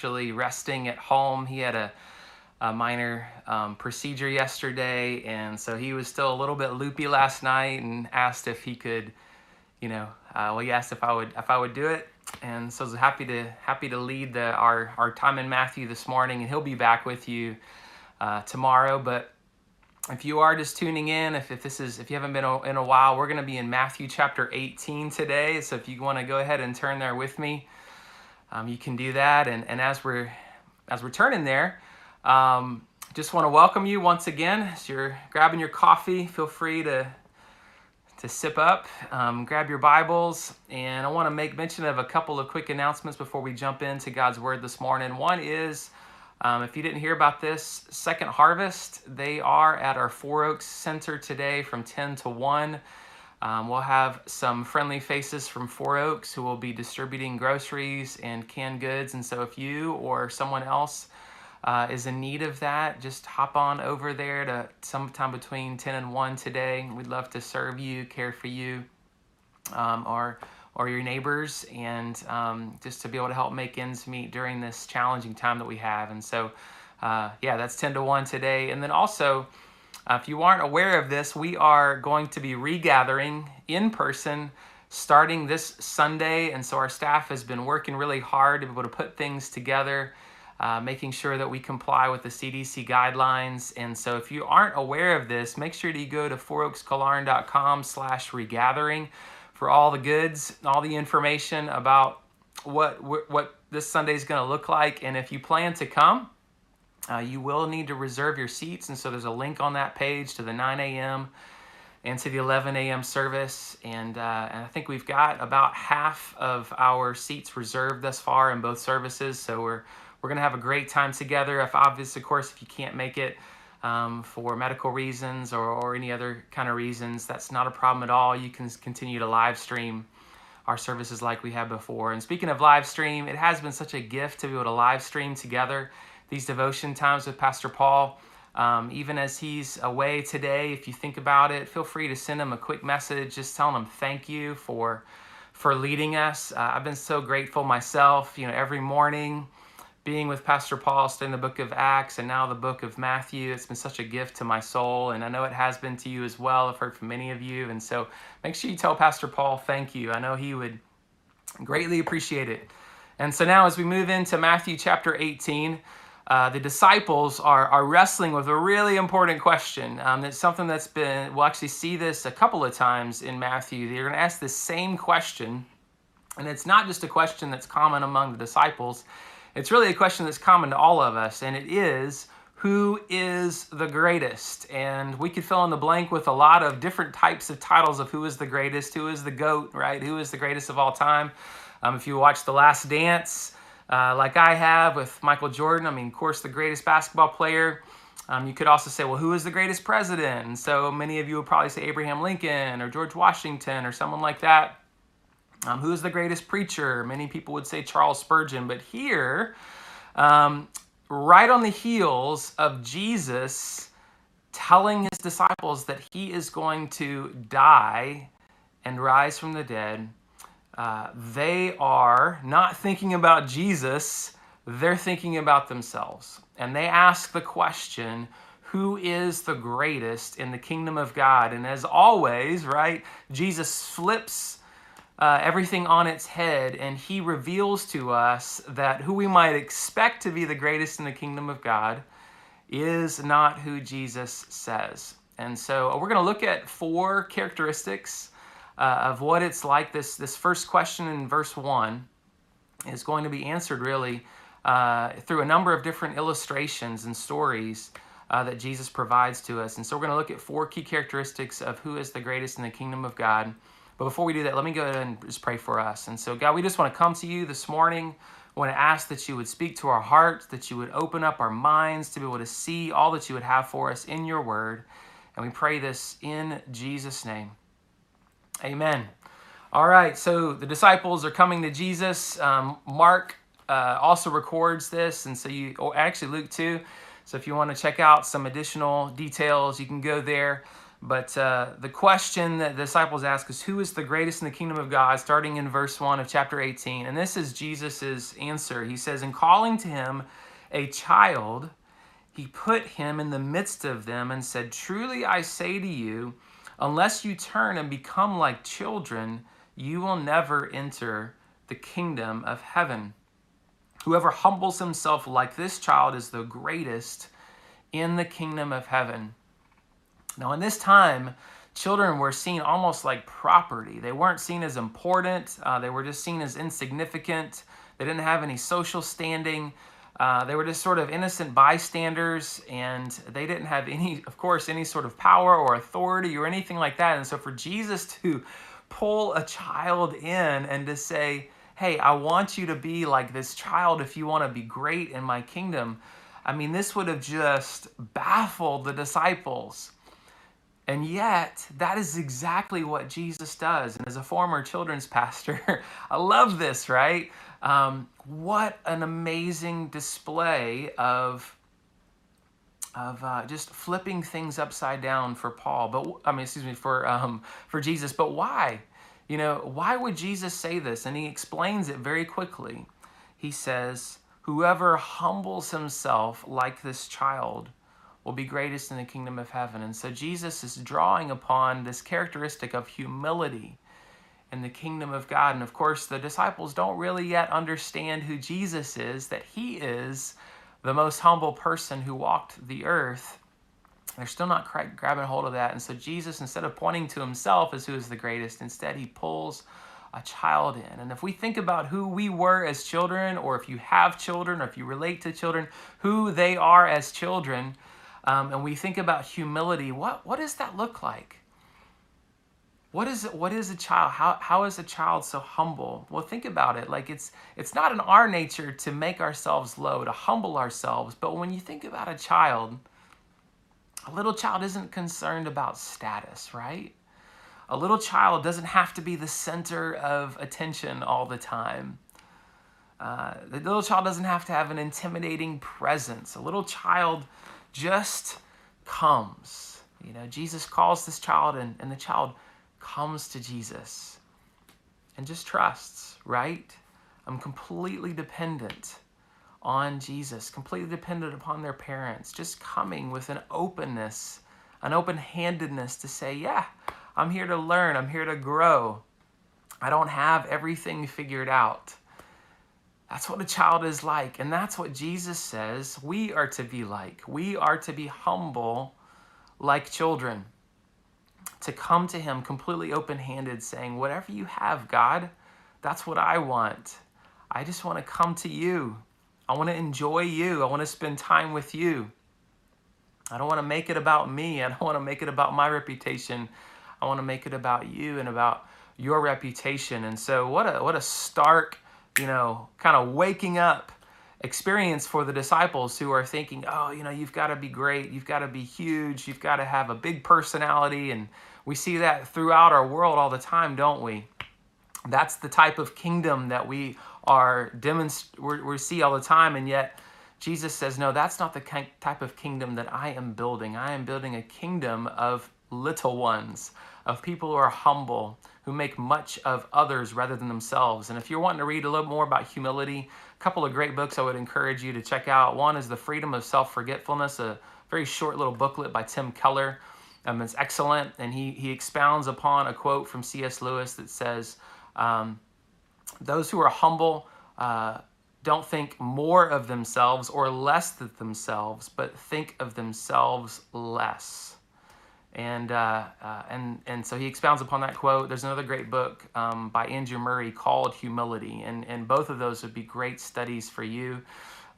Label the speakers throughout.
Speaker 1: actually resting at home. He had a, a minor um, procedure yesterday, and so he was still a little bit loopy last night and asked if he could, you know, uh, well, he asked if I would if I would do it, and so I was happy to happy to lead the our our time in Matthew this morning, and he'll be back with you uh, tomorrow. But if you are just tuning in, if, if this is if you haven't been in a while, we're going to be in Matthew chapter 18 today. So if you want to go ahead and turn there with me, um, you can do that. And, and as we're as we're turning there, um, just want to welcome you once again. As you're grabbing your coffee, feel free to to sip up, um, grab your Bibles, and I want to make mention of a couple of quick announcements before we jump into God's Word this morning. One is, um, if you didn't hear about this, Second Harvest, they are at our Four Oaks Center today from 10 to 1. Um, we'll have some friendly faces from Four Oaks who will be distributing groceries and canned goods. And so if you or someone else uh, is in need of that, just hop on over there to sometime between 10 and 1 today. We'd love to serve you, care for you, um, or, or your neighbors, and um, just to be able to help make ends meet during this challenging time that we have. And so, uh, yeah, that's 10 to 1 today. And then also, uh, if you aren't aware of this, we are going to be regathering in person starting this Sunday. And so our staff has been working really hard to be able to put things together uh, making sure that we comply with the CDC guidelines. And so if you aren't aware of this, make sure that you go to fouroakskillearn.com slash regathering for all the goods, all the information about what, what this Sunday is going to look like. And if you plan to come, uh, you will need to reserve your seats. And so there's a link on that page to the 9 a.m. and to the 11 a.m. service. And, uh, and I think we've got about half of our seats reserved thus far in both services. So we're we're to have a great time together. If obvious, of course, if you can't make it um, for medical reasons or, or any other kind of reasons, that's not a problem at all. You can continue to live stream our services like we have before. And speaking of live stream, it has been such a gift to be able to live stream together these devotion times with Pastor Paul. Um, even as he's away today, if you think about it, feel free to send him a quick message, just telling him thank you for for leading us. Uh, I've been so grateful myself. You know, every morning being with Pastor Paul, studying the book of Acts and now the book of Matthew. It's been such a gift to my soul, and I know it has been to you as well. I've heard from many of you, and so make sure you tell Pastor Paul thank you. I know he would greatly appreciate it. And so now, as we move into Matthew chapter 18, uh, the disciples are, are wrestling with a really important question. Um, it's something that's been, we'll actually see this a couple of times in Matthew. They're going to ask the same question, and it's not just a question that's common among the disciples, it's really a question that's common to all of us, and it is who is the greatest? And we could fill in the blank with a lot of different types of titles of who is the greatest, who is the GOAT, right? Who is the greatest of all time? Um, if you watch The Last Dance, uh, like I have with Michael Jordan, I mean, of course, the greatest basketball player. Um, you could also say, well, who is the greatest president? So many of you would probably say Abraham Lincoln or George Washington or someone like that. Um, who is the greatest preacher? Many people would say Charles Spurgeon, but here, um, right on the heels of Jesus telling his disciples that he is going to die and rise from the dead, uh, they are not thinking about Jesus, they're thinking about themselves. And they ask the question, who is the greatest in the kingdom of God? And as always, right, Jesus flips uh, everything on its head, and he reveals to us that who we might expect to be the greatest in the kingdom of God is not who Jesus says. And so uh, we're going to look at four characteristics uh, of what it's like. This, this first question in verse 1 is going to be answered really uh, through a number of different illustrations and stories uh, that Jesus provides to us. And so we're going to look at four key characteristics of who is the greatest in the kingdom of God. But before we do that, let me go ahead and just pray for us. And so, God, we just want to come to you this morning. I want to ask that you would speak to our hearts, that you would open up our minds to be able to see all that you would have for us in your word. And we pray this in Jesus' name. Amen. All right, so the disciples are coming to Jesus. Um, Mark uh, also records this, and so you, or actually Luke too. So if you want to check out some additional details, you can go there. But uh, the question that the disciples ask is, Who is the greatest in the kingdom of God? starting in verse 1 of chapter 18. And this is Jesus' answer. He says, In calling to him a child, he put him in the midst of them and said, Truly I say to you, unless you turn and become like children, you will never enter the kingdom of heaven. Whoever humbles himself like this child is the greatest in the kingdom of heaven. Now, in this time, children were seen almost like property. They weren't seen as important, uh, they were just seen as insignificant. They didn't have any social standing. Uh, they were just sort of innocent bystanders, and they didn't have any, of course, any sort of power or authority or anything like that. And so, for Jesus to pull a child in and to say, Hey, I want you to be like this child if you want to be great in my kingdom. I mean, this would have just baffled the disciples. And yet, that is exactly what Jesus does. And as a former children's pastor, I love this, right? Um, what an amazing display of of uh, just flipping things upside down for Paul, but I mean, excuse me, for um, for Jesus. But why? You know, why would Jesus say this? And he explains it very quickly. He says, "Whoever humbles himself like this child." will be greatest in the kingdom of heaven. And so Jesus is drawing upon this characteristic of humility in the kingdom of God. And of course, the disciples don't really yet understand who Jesus is, that he is the most humble person who walked the earth. They're still not grabbing hold of that. And so Jesus, instead of pointing to himself as who is the greatest, instead he pulls a child in. And if we think about who we were as children, or if you have children, or if you relate to children, who they are as children, um, and we think about humility, what, what does that look like? What is what is a child? How, how is a child so humble? Well, think about it. Like it's it's not in our nature to make ourselves low, to humble ourselves. But when you think about a child, a little child isn't concerned about status, right? A little child doesn't have to be the center of attention all the time. Uh, the little child doesn't have to have an intimidating presence. A little child just comes. You know, Jesus calls this child, and, and the child comes to Jesus and just trusts, right? I'm completely dependent on Jesus, completely dependent upon their parents, just coming with an openness, an open handedness to say, Yeah, I'm here to learn, I'm here to grow. I don't have everything figured out. That's what a child is like. And that's what Jesus says we are to be like. We are to be humble like children, to come to Him completely open handed, saying, Whatever you have, God, that's what I want. I just want to come to you. I want to enjoy you. I want to spend time with you. I don't want to make it about me. I don't want to make it about my reputation. I want to make it about you and about your reputation. And so, what a what a stark you know, kind of waking up experience for the disciples who are thinking, oh, you know, you've got to be great, you've got to be huge, you've got to have a big personality. And we see that throughout our world all the time, don't we? That's the type of kingdom that we are demonst- we see all the time. And yet, Jesus says, no, that's not the type of kingdom that I am building. I am building a kingdom of little ones, of people who are humble, who make much of others rather than themselves. And if you're wanting to read a little more about humility, a couple of great books I would encourage you to check out. One is The Freedom of Self Forgetfulness, a very short little booklet by Tim Keller. Um, it's excellent, and he, he expounds upon a quote from C.S. Lewis that says, um, Those who are humble uh, don't think more of themselves or less of themselves, but think of themselves less and uh, uh, and and so he expounds upon that quote. There's another great book um, by Andrew Murray called Humility, and and both of those would be great studies for you.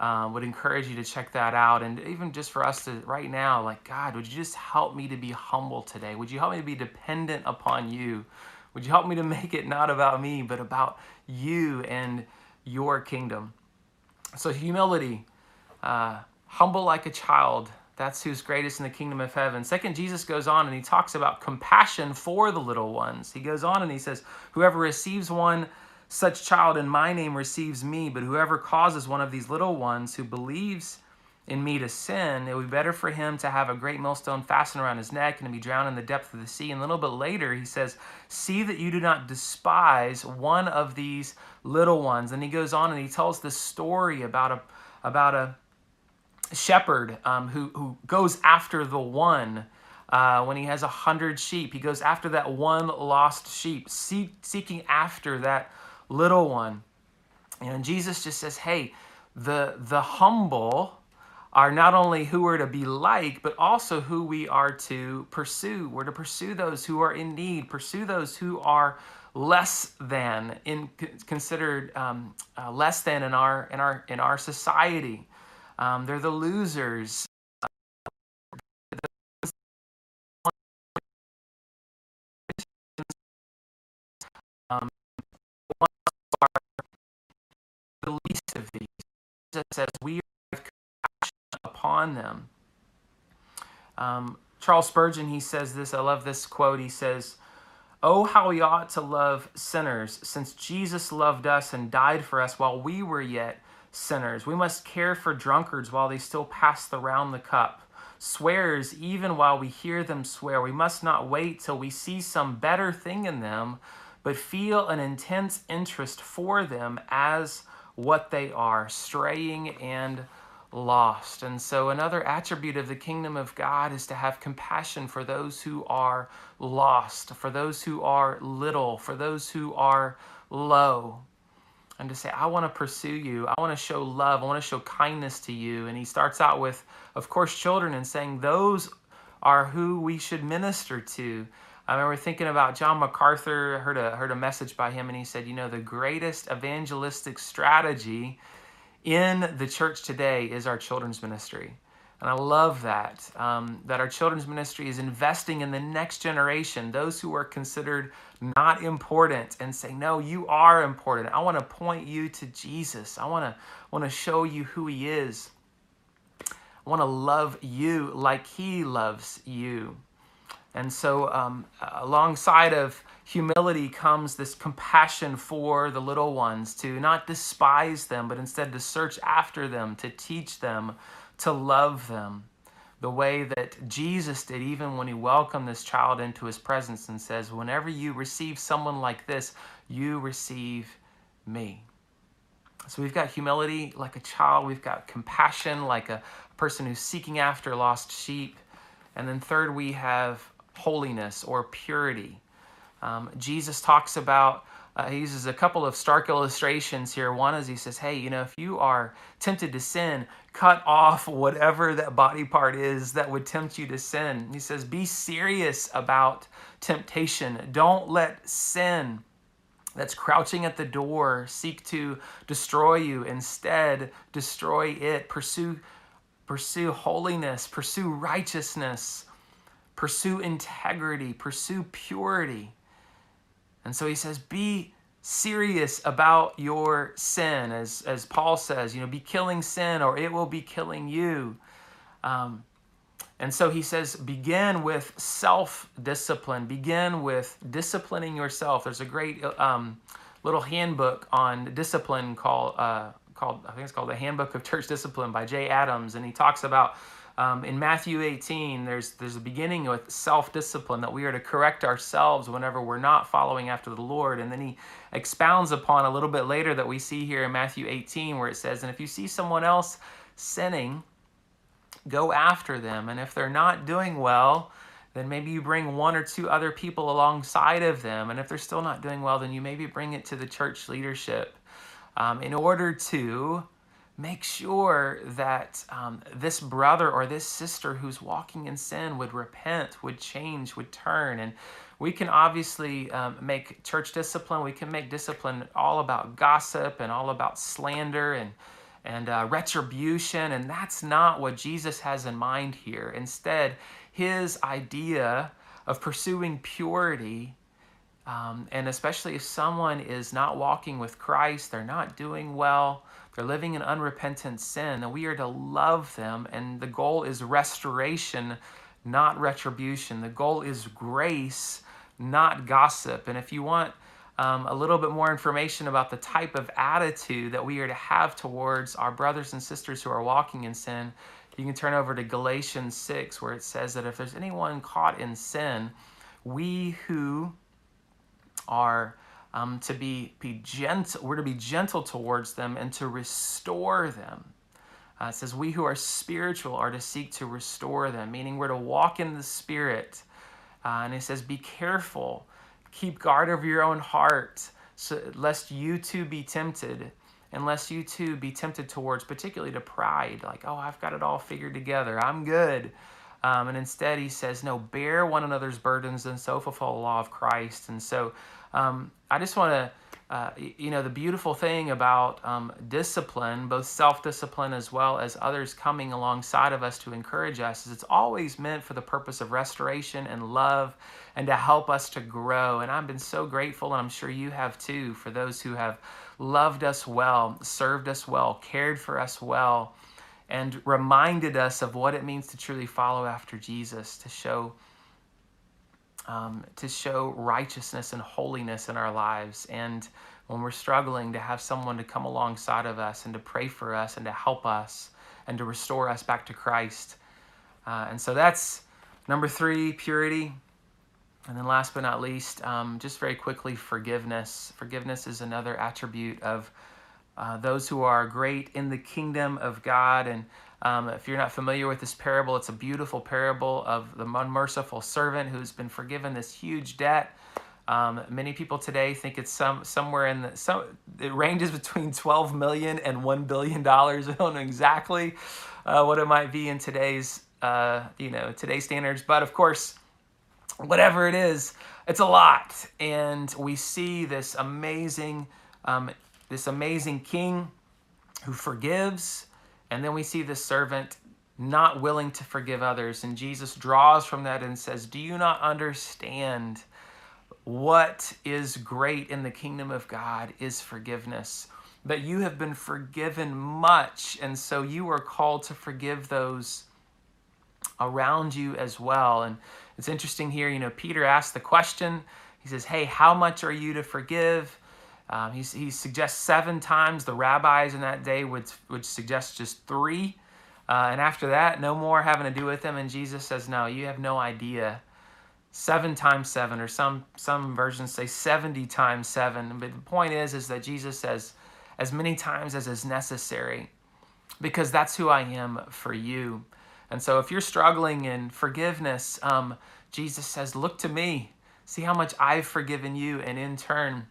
Speaker 1: Uh, would encourage you to check that out, and even just for us to right now, like God, would you just help me to be humble today? Would you help me to be dependent upon you? Would you help me to make it not about me, but about you and your kingdom? So humility, uh, humble like a child that's who's greatest in the kingdom of heaven. Second, Jesus goes on and he talks about compassion for the little ones. He goes on and he says, Whoever receives one such child in my name receives me, but whoever causes one of these little ones who believes in me to sin, it would be better for him to have a great millstone fastened around his neck and to be drowned in the depth of the sea. And a little bit later, he says, See that you do not despise one of these little ones. And he goes on and he tells this story about a, about a shepherd um, who, who goes after the one. Uh, when he has a hundred sheep, he goes after that one lost sheep, seek, seeking after that little one. And Jesus just says, "Hey, the the humble are not only who we're to be like, but also who we are to pursue. We're to pursue those who are in need, pursue those who are less than in considered um, uh, less than in our in our in our society. Um, they're the losers. Um, the least of these. Says we have compassion upon them. Um, Charles Spurgeon, he says this, I love this quote. He says, Oh, how we ought to love sinners, since Jesus loved us and died for us while we were yet sinners. We must care for drunkards while they still pass the round the cup. Swears, even while we hear them swear. We must not wait till we see some better thing in them, but feel an intense interest for them as what they are, straying and lost. And so, another attribute of the kingdom of God is to have compassion for those who are lost, for those who are little, for those who are low. And to say, I want to pursue you. I want to show love. I want to show kindness to you. And he starts out with, of course, children and saying, Those are who we should minister to. I remember thinking about John MacArthur. Heard a, heard a message by him, and he said, You know, the greatest evangelistic strategy in the church today is our children's ministry. And I love that, um, that our children's ministry is investing in the next generation, those who are considered not important, and say, No, you are important. I want to point you to Jesus. I want to, want to show you who He is. I want to love you like He loves you. And so, um, alongside of humility comes this compassion for the little ones, to not despise them, but instead to search after them, to teach them, to love them. The way that Jesus did, even when he welcomed this child into his presence and says, Whenever you receive someone like this, you receive me. So we've got humility like a child, we've got compassion like a person who's seeking after lost sheep. And then, third, we have holiness or purity. Um, Jesus talks about, uh, he uses a couple of stark illustrations here. One is he says, hey, you know, if you are tempted to sin, cut off whatever that body part is that would tempt you to sin. He says, be serious about temptation. Don't let sin that's crouching at the door seek to destroy you. Instead, destroy it. Pursue, pursue holiness, pursue righteousness, pursue integrity, pursue purity. And so he says, be serious about your sin, as, as Paul says, you know, be killing sin or it will be killing you. Um, and so he says, begin with self discipline, begin with disciplining yourself. There's a great um, little handbook on discipline called, uh, called, I think it's called The Handbook of Church Discipline by Jay Adams. And he talks about um, in Matthew 18, there's there's a beginning with self-discipline that we are to correct ourselves whenever we're not following after the Lord, and then he expounds upon a little bit later that we see here in Matthew 18, where it says, "And if you see someone else sinning, go after them, and if they're not doing well." Then maybe you bring one or two other people alongside of them. And if they're still not doing well, then you maybe bring it to the church leadership um, in order to make sure that um, this brother or this sister who's walking in sin would repent, would change, would turn. And we can obviously um, make church discipline, we can make discipline all about gossip and all about slander and and uh, retribution, and that's not what Jesus has in mind here. Instead, his idea of pursuing purity um, and especially if someone is not walking with Christ, they're not doing well, they're living in unrepentant sin, then we are to love them. And the goal is restoration, not retribution. The goal is grace, not gossip. And if you want um, a little bit more information about the type of attitude that we are to have towards our brothers and sisters who are walking in sin, you can turn over to Galatians 6, where it says that if there's anyone caught in sin, we who are um, to be, be gentle, we're to be gentle towards them and to restore them. Uh, it says, We who are spiritual are to seek to restore them, meaning we're to walk in the Spirit. Uh, and it says, Be careful Keep guard over your own heart, so, lest you too be tempted, and lest you too be tempted towards, particularly to pride, like, oh, I've got it all figured together, I'm good. Um, and instead, he says, no, bear one another's burdens and so fulfill the law of Christ. And so um, I just want to uh, you know, the beautiful thing about um, discipline, both self discipline as well as others coming alongside of us to encourage us, is it's always meant for the purpose of restoration and love and to help us to grow. And I've been so grateful, and I'm sure you have too, for those who have loved us well, served us well, cared for us well, and reminded us of what it means to truly follow after Jesus, to show. Um, to show righteousness and holiness in our lives. And when we're struggling, to have someone to come alongside of us and to pray for us and to help us and to restore us back to Christ. Uh, and so that's number three, purity. And then last but not least, um, just very quickly, forgiveness. Forgiveness is another attribute of uh, those who are great in the kingdom of God. And um, if you're not familiar with this parable, it's a beautiful parable of the unmerciful servant who's been forgiven this huge debt um, many people today think it's some somewhere in the some it ranges between 12 million and 1 billion dollars. I don't know exactly uh, what it might be in today's uh, you know today's standards, but of course, whatever it is, it's a lot. And we see this amazing um, this amazing king who forgives, and then we see the servant not willing to forgive others. And Jesus draws from that and says, "Do you not understand?" what is great in the kingdom of God is forgiveness. But you have been forgiven much, and so you are called to forgive those around you as well. And it's interesting here, you know, Peter asked the question. He says, Hey, how much are you to forgive? Um, he, he suggests seven times. The rabbis in that day would, would suggest just three. Uh, and after that, no more having to do with them. And Jesus says, No, you have no idea seven times seven, or some some versions say 70 times seven. But the point is, is that Jesus says as many times as is necessary, because that's who I am for you. And so if you're struggling in forgiveness, um, Jesus says, look to me. See how much I've forgiven you, and in turn,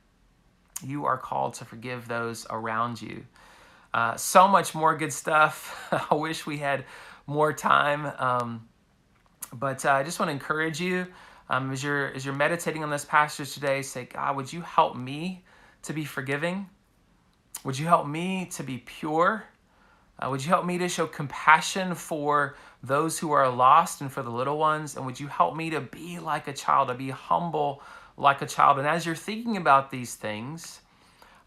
Speaker 1: you are called to forgive those around you. Uh, so much more good stuff. I wish we had more time. Um, but uh, I just want to encourage you um, as you're as you're meditating on this passage today, say, God, would you help me to be forgiving? Would you help me to be pure? Uh, would you help me to show compassion for those who are lost and for the little ones? And would you help me to be like a child, to be humble like a child? And as you're thinking about these things,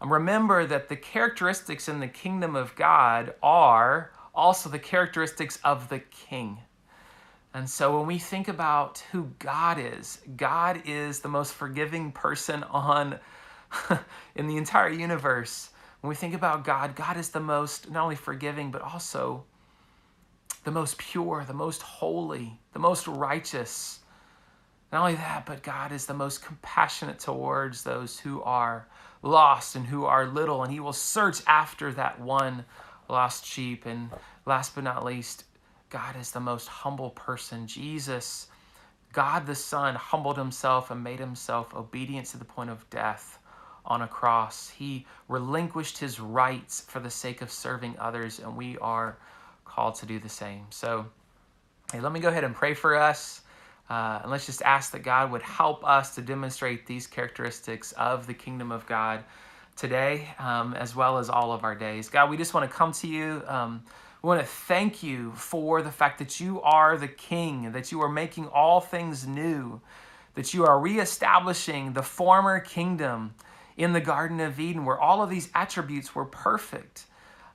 Speaker 1: um, remember that the characteristics in the kingdom of God are also the characteristics of the king. And so when we think about who God is, God is the most forgiving person on in the entire universe. When we think about God, God is the most not only forgiving but also the most pure, the most holy, the most righteous. Not only that, but God is the most compassionate towards those who are lost and who are little, and He will search after that one lost sheep. And last but not least, God is the most humble person. Jesus, God the Son, humbled himself and made himself obedient to the point of death on a cross. He relinquished his rights for the sake of serving others, and we are called to do the same. So, hey, let me go ahead and pray for us. Uh, and let's just ask that God would help us to demonstrate these characteristics of the kingdom of God today, um, as well as all of our days. God, we just want to come to you. Um, we want to thank you for the fact that you are the King, that you are making all things new, that you are reestablishing the former kingdom in the Garden of Eden, where all of these attributes were perfect.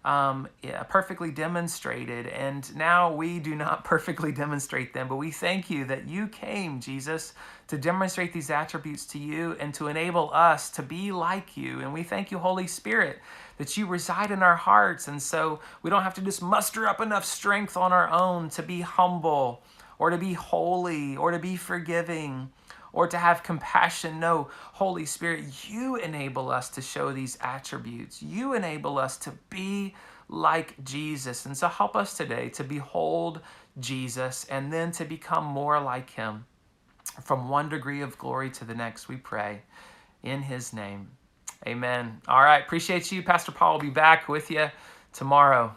Speaker 1: Um, yeah, perfectly demonstrated. And now we do not perfectly demonstrate them, but we thank you that you came, Jesus, to demonstrate these attributes to you and to enable us to be like you. And we thank you, Holy Spirit, that you reside in our hearts. And so we don't have to just muster up enough strength on our own to be humble or to be holy or to be forgiving or to have compassion. No, Holy Spirit, you enable us to show these attributes. You enable us to be like Jesus. And so help us today to behold Jesus and then to become more like him. From one degree of glory to the next, we pray in his name. Amen. All right. Appreciate you. Pastor Paul will be back with you tomorrow.